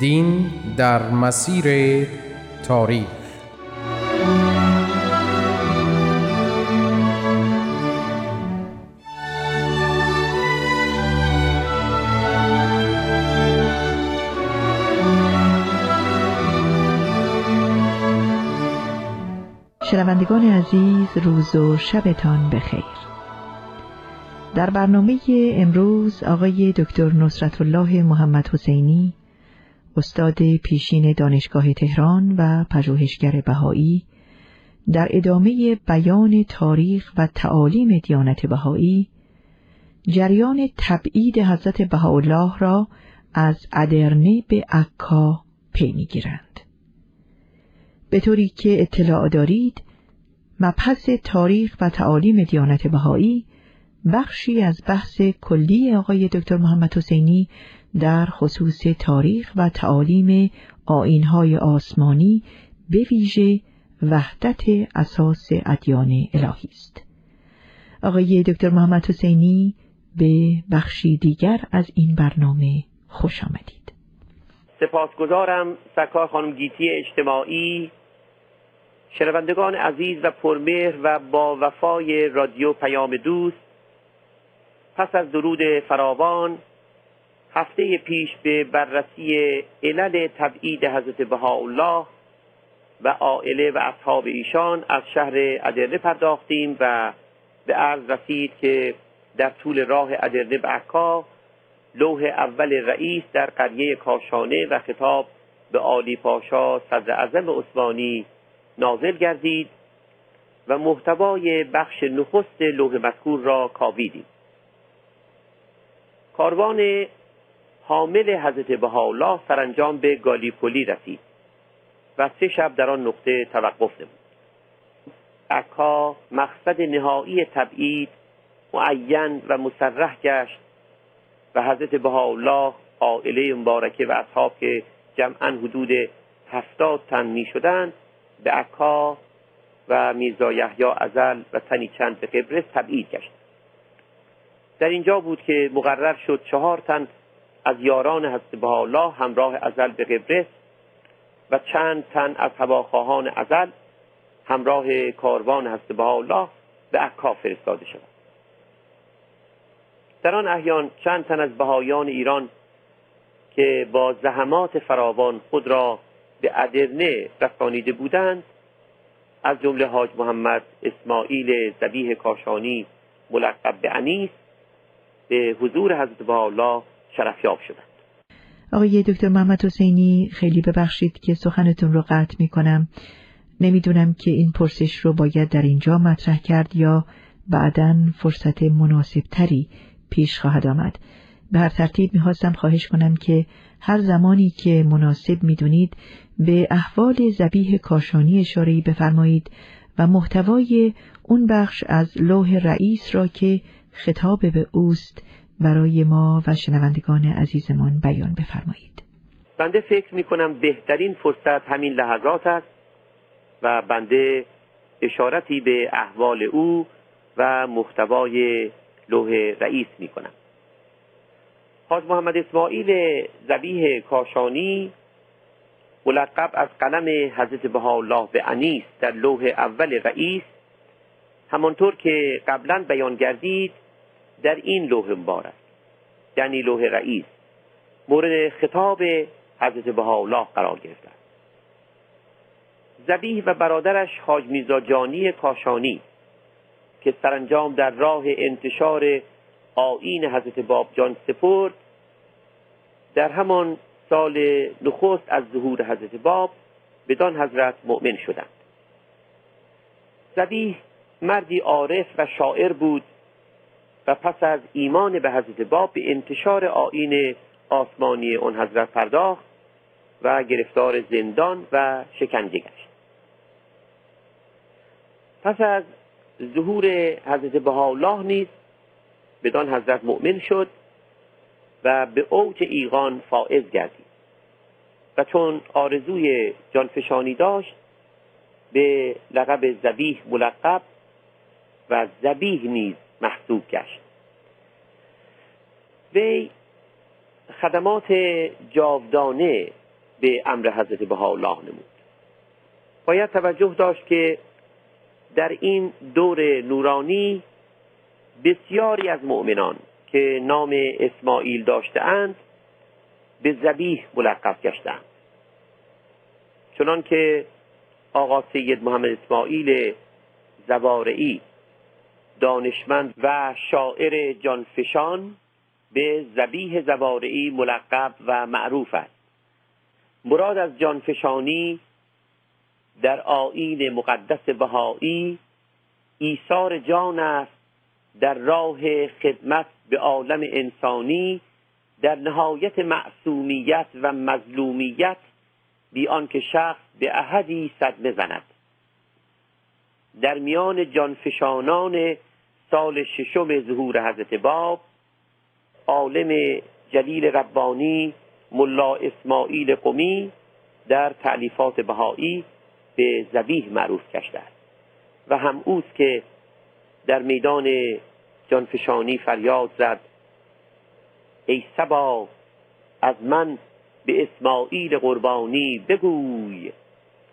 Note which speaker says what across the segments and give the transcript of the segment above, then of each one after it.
Speaker 1: دین در مسیر تاریخ.
Speaker 2: شنوندگان عزیز روز و شبتان بخیر. در برنامه امروز آقای دکتر نصرت الله محمد حسینی استاد پیشین دانشگاه تهران و پژوهشگر بهایی در ادامه بیان تاریخ و تعالیم دیانت بهایی جریان تبعید حضرت بهاءالله را از ادرنه به عکا پی می‌گیرند. به طوری که اطلاع دارید مبحث تاریخ و تعالیم دیانت بهایی بخشی از بحث کلی آقای دکتر محمد حسینی در خصوص تاریخ و تعالیم آینهای آسمانی به ویژه وحدت اساس ادیان الهی است. آقای دکتر محمد حسینی به بخشی دیگر از این برنامه خوش آمدید.
Speaker 3: سپاسگزارم سکار خانم گیتی اجتماعی شنوندگان عزیز و پرمهر و با وفای رادیو پیام دوست پس از درود فراوان هفته پیش به بررسی علل تبعید حضرت بهاءالله و عائله و اصحاب ایشان از شهر ادرنه پرداختیم و به عرض رسید که در طول راه ادرنه به عکا لوح اول رئیس در قریه کاشانه و خطاب به عالی پاشا صدر اعظم عثمانی نازل گردید و محتوای بخش نخست لوح مذکور را کاویدیم. کاروان حامل حضرت بهاءالله سرانجام به گالیپولی رسید و سه شب در آن نقطه توقف نمود. عکا مقصد نهایی تبعید معین و مسرح گشت و حضرت بهاءالله عائله مبارکه و اصحاب که جمعا حدود هفتاد تن می شدند به عکا و میرزا یحیی ازل و تنی چند به قبرس تبعید گشت. در اینجا بود که مقرر شد چهار تن از یاران حضرت الله همراه ازل به قبرس و چند تن از هواخواهان ازل همراه کاروان حضرت الله به عکا فرستاده شد در آن احیان چند تن از بهایان ایران که با زحمات فراوان خود را به ادرنه رسانیده بودند از جمله حاج محمد اسماعیل زبیه کاشانی ملقب به انیس به حضور حضرت الله شرفیاب شدند
Speaker 2: آقای دکتر محمد حسینی خیلی ببخشید که سخنتون رو قطع می کنم نمی‌دونم که این پرسش رو باید در اینجا مطرح کرد یا بعدا فرصت مناسب تری پیش خواهد آمد. به هر ترتیب می‌خواستم خواهش کنم که هر زمانی که مناسب می‌دونید به احوال زبیه کاشانی اشاره بفرمایید و محتوای اون بخش از لوح رئیس را که خطاب به اوست برای ما و شنوندگان عزیزمان بیان بفرمایید.
Speaker 3: بنده فکر می کنم بهترین فرصت همین لحظات است و بنده اشارتی به احوال او و محتوای لوح رئیس می کنم حاج محمد اسماعیل زبیه کاشانی ملقب از قلم حضرت بهاءالله به انیس در لوح اول رئیس همانطور که قبلا بیان گردید در این لوح مبارک یعنی لوح رئیس مورد خطاب حضرت بهاءالله قرار گرفته زبیح و برادرش حاج میرزا جانی کاشانی که سرانجام در راه انتشار آین حضرت باب جان سپرد در همان سال نخست از ظهور حضرت باب بدان حضرت مؤمن شدند. زبیح مردی عارف و شاعر بود و پس از ایمان به حضرت باب به انتشار آین آسمانی اون حضرت پرداخت و گرفتار زندان و شکنجه گشت. پس از ظهور حضرت بهاءالله نیز بدان حضرت مؤمن شد و به اوج ایقان فائز گردید. و چون آرزوی جانفشانی داشت به لقب زبیح ملقب و زبیح نیز محسوب گشت. وی خدمات جاودانه به امر حضرت بهاءالله نمود. باید توجه داشت که در این دور نورانی بسیاری از مؤمنان که نام اسماعیل داشتهاند به زبیح ملقب گشتند چنان که آقا سید محمد اسماعیل زوارعی دانشمند و شاعر جانفشان به زبیح زوارعی ملقب و معروف است. مراد از جانفشانی در آیین مقدس بهایی ایثار جان است در راه خدمت به عالم انسانی در نهایت معصومیت و مظلومیت بی آنکه شخص به احدی صدمه زند در میان جانفشانان سال ششم ظهور حضرت باب عالم جلیل ربانی ملا اسماعیل قمی در تعلیفات بهایی به زبیح معروف گشته است. و هم اوست که در میدان جانفشانی فریاد زد ای سبا از من به اسماعیل قربانی بگوی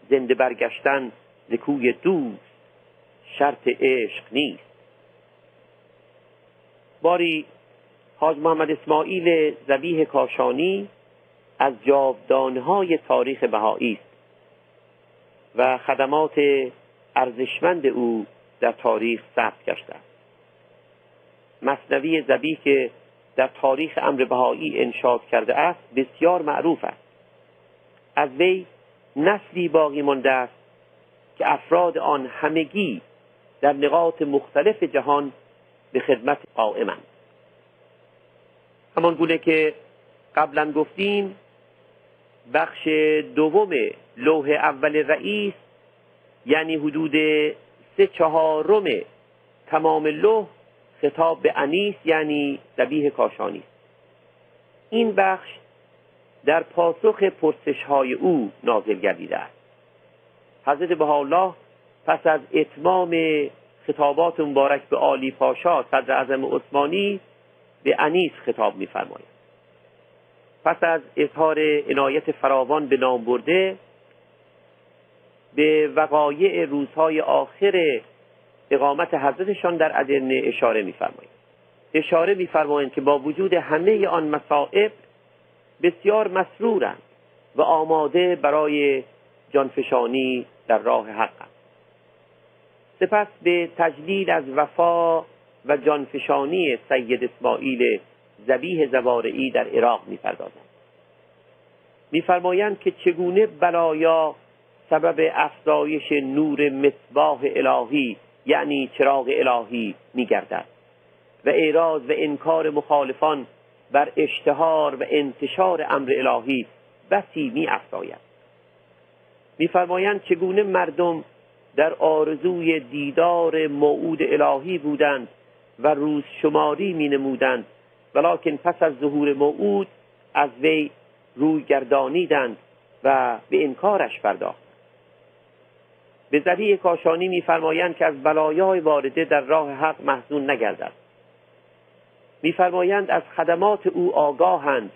Speaker 3: زنده برگشتن ز کوی دوست. شرط عشق نیست. باری حاج محمد اسماعیل زبیه کاشانی از جاودانهای تاریخ بهایی است و خدمات ارزشمند او در تاریخ ثبت گشته است. مصنوی زبیه که در تاریخ امر بهایی انشاد کرده است بسیار معروف است. از وی نسلی باقی مانده است که افراد آن همگی در نقاط مختلف جهان به خدمت قائمند همان گونه که قبلا گفتیم بخش دوم لوح اول رئیس یعنی حدود سه چهارم تمام لوح خطاب به انیس یعنی زبیه کاشانی. این بخش در پاسخ پرسش های او نازل گردیده است. حضرت بهاءالله پس از اتمام خطابات مبارک به عالی پاشا صدر اعظم عثمانی به انیس خطاب میفرماید. پس از اظهار عنایت فراوان به نام برده به وقایع روزهای آخر اقامت حضرتشان در ادرنه اشاره میفرمایند اشاره میفرمایند که با وجود همه آن مصائب بسیار مسرورند و آماده برای جانفشانی در راه حق سپس به تجلیل از وفا و جانفشانی سید اسماعیل زبیه زوارعی در عراق می‌پردازند. میفرمایند که چگونه بلایا سبب افزایش نور مصباح الهی یعنی چراغ الهی میگردد و اعراض و انکار مخالفان بر اشتهار و انتشار امر الهی بسی می افزاید میفرمایند چگونه مردم در آرزوی دیدار موعود الهی بودند و روز شماری می نمودند ولیکن پس از ظهور موعود از وی روی گردانیدند و به انکارش پرداخت. به ذریع کاشانی میفرمایند که از بلایای وارده در راه حق محزون نگردد. میفرمایند از خدمات او آگاهند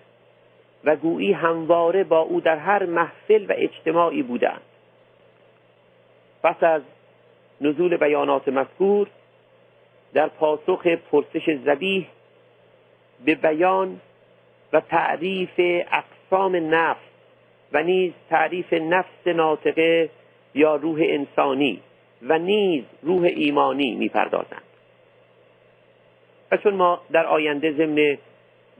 Speaker 3: و گویی همواره با او در هر محفل و اجتماعی بودند. پس از نزول بیانات مذکور در پاسخ پرسش زبیح به بیان و تعریف اقسام نفس و نیز تعریف نفس ناطقه یا روح انسانی و نیز روح ایمانی می‌پردازند. و چون ما در آینده ضمن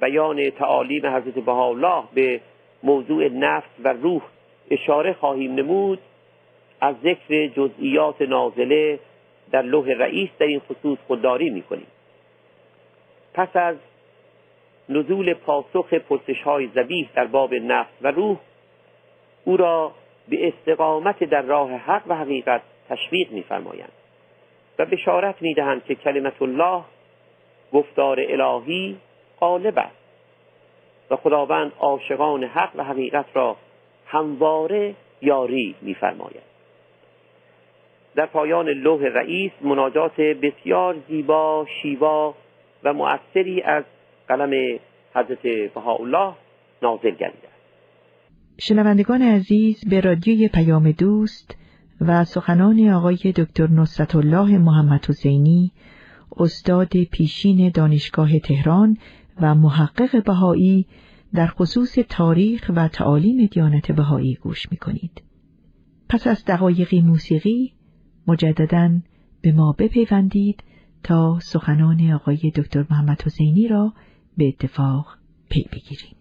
Speaker 3: بیان تعالیم حضرت بهاءالله به موضوع نفس و روح اشاره خواهیم نمود از ذکر جزئیات نازله در لوح رئیس در این خصوص خودداری می‌کنیم. پس از نزول پاسخ پرسش های زبیح در باب نفس و روح او را به استقامت در راه حق و حقیقت تشویق میفرمایند و بشارت می‌دهند که کلمت الله گفتار الهی غالب است و خداوند عاشقان حق و حقیقت را همواره یاری میفرماید. در پایان لوح رئیس مناجات بسیار زیبا شیوا و مؤثری از قلم حضرت بهاءالله نازل گردیده
Speaker 2: شنوندگان عزیز به رادیوی پیام دوست و سخنان آقای دکتر نصرت الله محمد حسینی استاد پیشین دانشگاه تهران و محقق بهایی در خصوص تاریخ و تعالیم دیانت بهایی گوش می کنید. پس از دقایقی موسیقی مجددا به ما بپیوندید تا سخنان آقای دکتر محمد حسینی را به اتفاق پی بگیریم.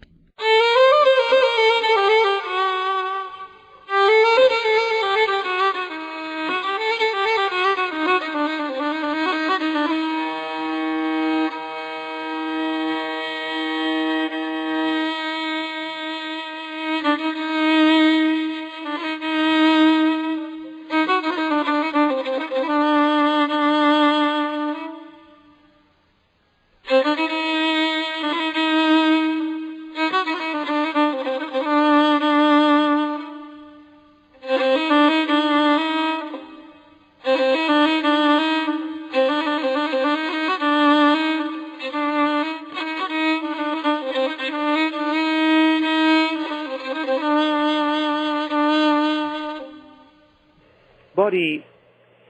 Speaker 3: باری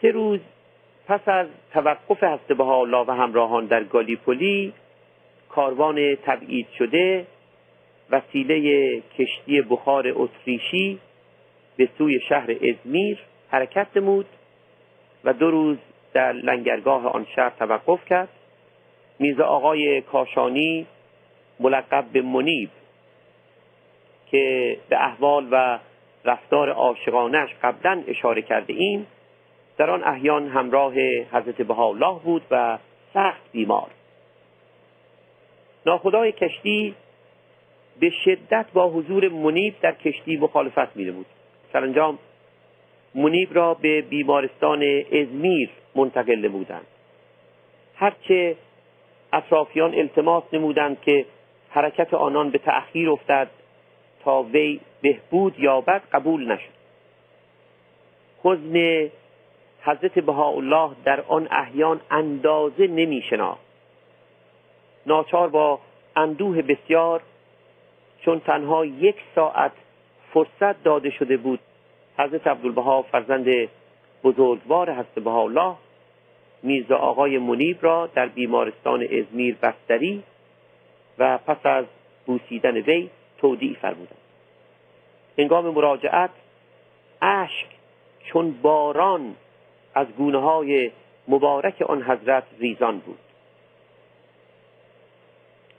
Speaker 3: سه روز پس از توقف هسته الله و همراهان در گالیپولی کاروان تبعید شده وسیله کشتی بخار اتریشی به سوی شهر ازمیر حرکت نمود و دو روز در لنگرگاه آن شهر توقف کرد. میز آقای کاشانی ملقب به منیب که به احوال و رفتار عاشقانش قبلا اشاره کرده ایم در آن احیان همراه حضرت بهاءالله بود و سخت بیمار. ناخدای کشتی به شدت با حضور منیب در کشتی مخالفت میده بود سرانجام منیب را به بیمارستان ازمیر منتقل نمودند. هرچه اطرافیان التماس نمودند که حرکت آنان به تأخیر افتد تا وی بهبود یابد قبول نشد. حزن حضرت بهاءالله در آن احیان اندازه نمی ناچار با اندوه بسیار چون تنها یک ساعت فرصت داده شده بود حضرت عبدالبها فرزند بزرگوار حضرت بهاءالله میرزا آقای منیب را در بیمارستان ازمیر بستری و پس از بوسیدن وی تودیع فرمودند. هنگام مراجعت اشک چون باران از گونه های مبارک آن حضرت ریزان بود.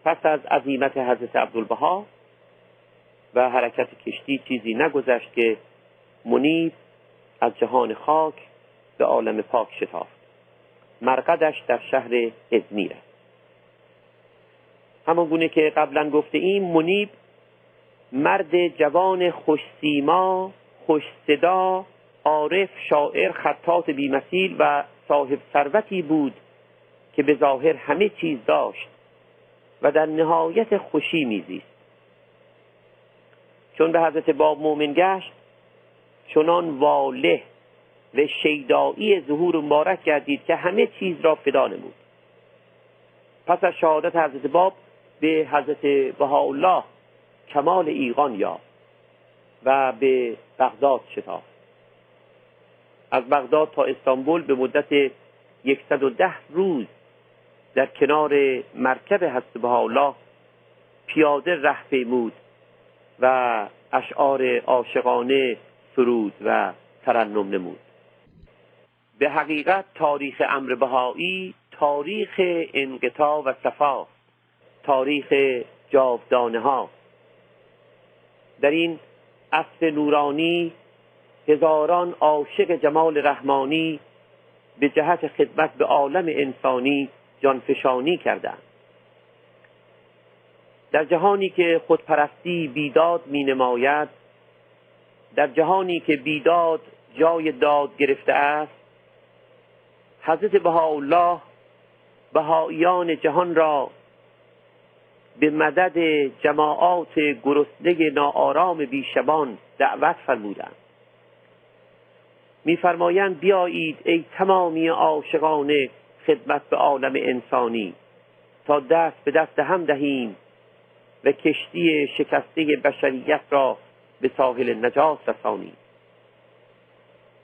Speaker 3: پس از عظیمت حضرت عبدالبها و حرکت کشتی چیزی نگذشت که منیب از جهان خاک به عالم پاک شتافت. مرقدش در شهر ازمیر است همان گونه که قبلا گفته ایم منیب مرد جوان خوش سیما خوش صدا عارف شاعر خطات بیمثیل و صاحب ثروتی بود که به ظاهر همه چیز داشت و در نهایت خوشی میزیست. چون به حضرت باب مؤمن گشت چنان واله و شیدایی ظهور مبارک گردید که همه چیز را فدا نمود. پس از شهادت حضرت باب به حضرت بهاءالله کمال ایقان یافت و به بغداد شتافت از بغداد تا استانبول به مدت 110 روز در کنار مرکب حضرت الله پیاده ره پیمود و اشعار عاشقانه سرود و ترنم نمود. به حقیقت تاریخ امر بهایی تاریخ انقطاع و صفا تاریخ جاودانه ها در این عصر نورانی هزاران عاشق جمال رحمانی به جهت خدمت به عالم انسانی جانفشانی کردند. در جهانی که خودپرستی بیداد می نماید در جهانی که بیداد جای داد گرفته است حضرت بهاءالله بهاییان جهان را به مدد جماعات گرسنه ناآرام بیشبان دعوت فرمودند. میفرمایند بیایید ای تمامی عاشقان خدمت به عالم انسانی تا دست به دست هم دهیم و کشتی شکسته بشریت را به ساحل نجات رسانیم.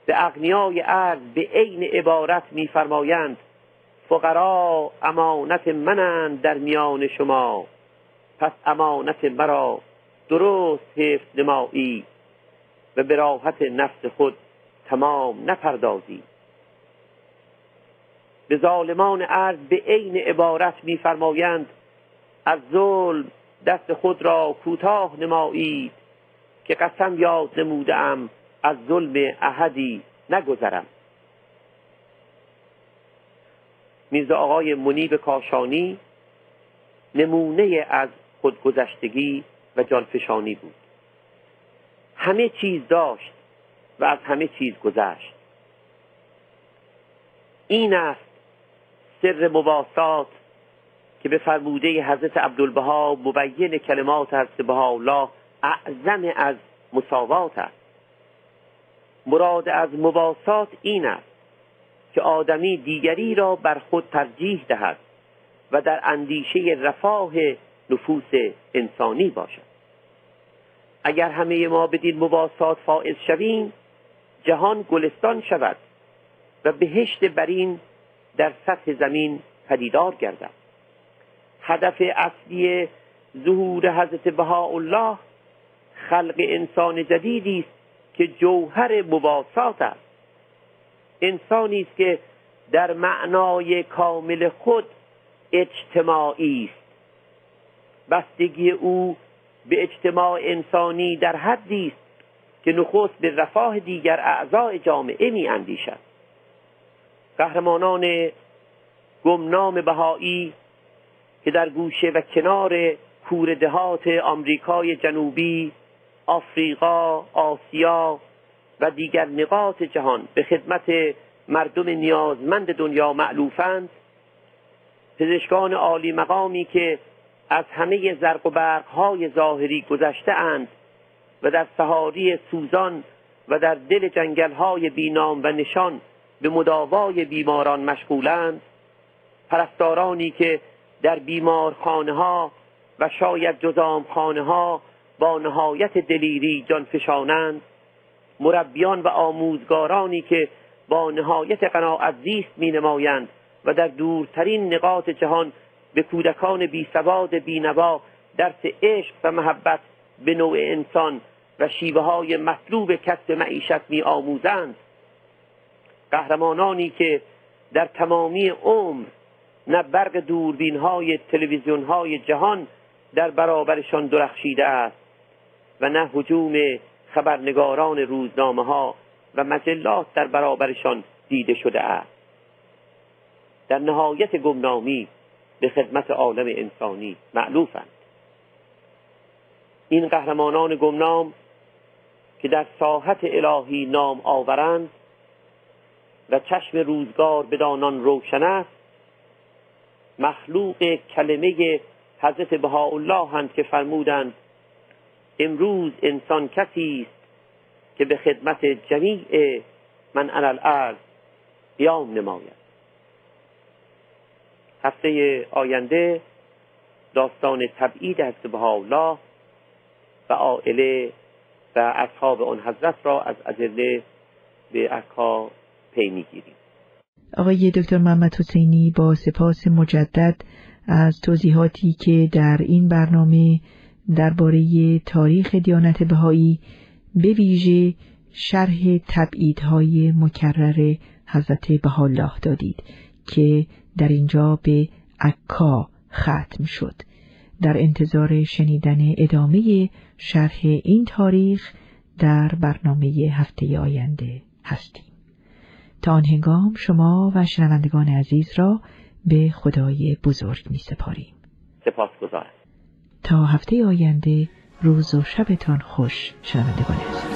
Speaker 3: به اغنیای عرض به عین عبارت میفرمایند فقرا امانت منند در میان شما. پس امانت مرا درست حفظ نمایی و به راحت نفس خود تمام نپردازی. به ظالمان عرض به عین عبارت میفرمایند از ظلم دست خود را کوتاه نمایید که قسم یاد نمودم از ظلم احدی نگذرم. میرزا آقای منیب کاشانی نمونه از خودگذشتگی و جانفشانی بود. همه چیز داشت و از همه چیز گذشت. این است سر مواسات که به فرموده حضرت عبدالبها مبین کلمات حضرت الله اعظم از مساوات است. مراد از مواسات این است که آدمی دیگری را بر خود ترجیح دهد و در اندیشه رفاه نفوس انسانی باشد. اگر همه ما بدین مواسات فائز شویم جهان گلستان شود و بهشت برین در سطح زمین پدیدار گردد. هدف اصلی ظهور حضرت بهاءالله خلق انسان جدیدی است که جوهر مواسات است. انسانی است که در معنای کامل خود اجتماعی است. بستگی او به اجتماع انسانی در حدی است که نخست به رفاه دیگر اعضای جامعه می اندیشد. قهرمانان گمنام بهایی که در گوشه و کنار کور دهات آمریکای جنوبی آفریقا آسیا و دیگر نقاط جهان به خدمت مردم نیازمند دنیا معلوفند. پزشکان عالی مقامی که از همه زرق و برقهای ظاهری گذشته اند و در سهاری سوزان و در دل جنگلهای بینام و نشان به مداوای بیماران مشغولند. پرستارانی که در بیمارخانه ها و شاید جزام خانه ها با نهایت دلیری جان فشانند مربیان و آموزگارانی که با نهایت قناعت زیست می نمایند و در دورترین نقاط جهان به کودکان بی سواد بینوا درس عشق و محبت به نوع انسان و شیوه های مطلوب کسب معیشت می آموزند قهرمانانی که در تمامی عمر نه برق دوربین های تلویزیون های جهان در برابرشان درخشیده است و نه حجوم خبرنگاران روزنامه ها و مجلات در برابرشان دیده شده است. در نهایت گمنامی به خدمت عالم انسانی معلوفند این قهرمانان گمنام که در ساحت الهی نام آورند و چشم روزگار بدانان روشن است مخلوق کلمه حضرت بهاءالله هند که فرمودند امروز انسان کسی است که به خدمت جمیع من الارض قیام نماید. هفته آینده داستان تبعید حضرت بهاءالله و عائله و اصحاب آن حضرت را از ادله به عکا پی می‌گیریم.
Speaker 2: آقای دکتر محمد حسینی با سپاس مجدد از توضیحاتی که در این برنامه درباره تاریخ دیانت بهایی به ویژه شرح تبعیدهای مکرر حضرت بهالله دادید که در اینجا به عکا ختم شد. در انتظار شنیدن ادامه شرح این تاریخ در برنامه هفته آینده هستیم. تا آن هنگام شما و شنوندگان عزیز را به خدای بزرگ می سپاریم
Speaker 3: سپاس گذارم
Speaker 2: تا هفته آینده روز و شبتان خوش شنوندگان عزیز.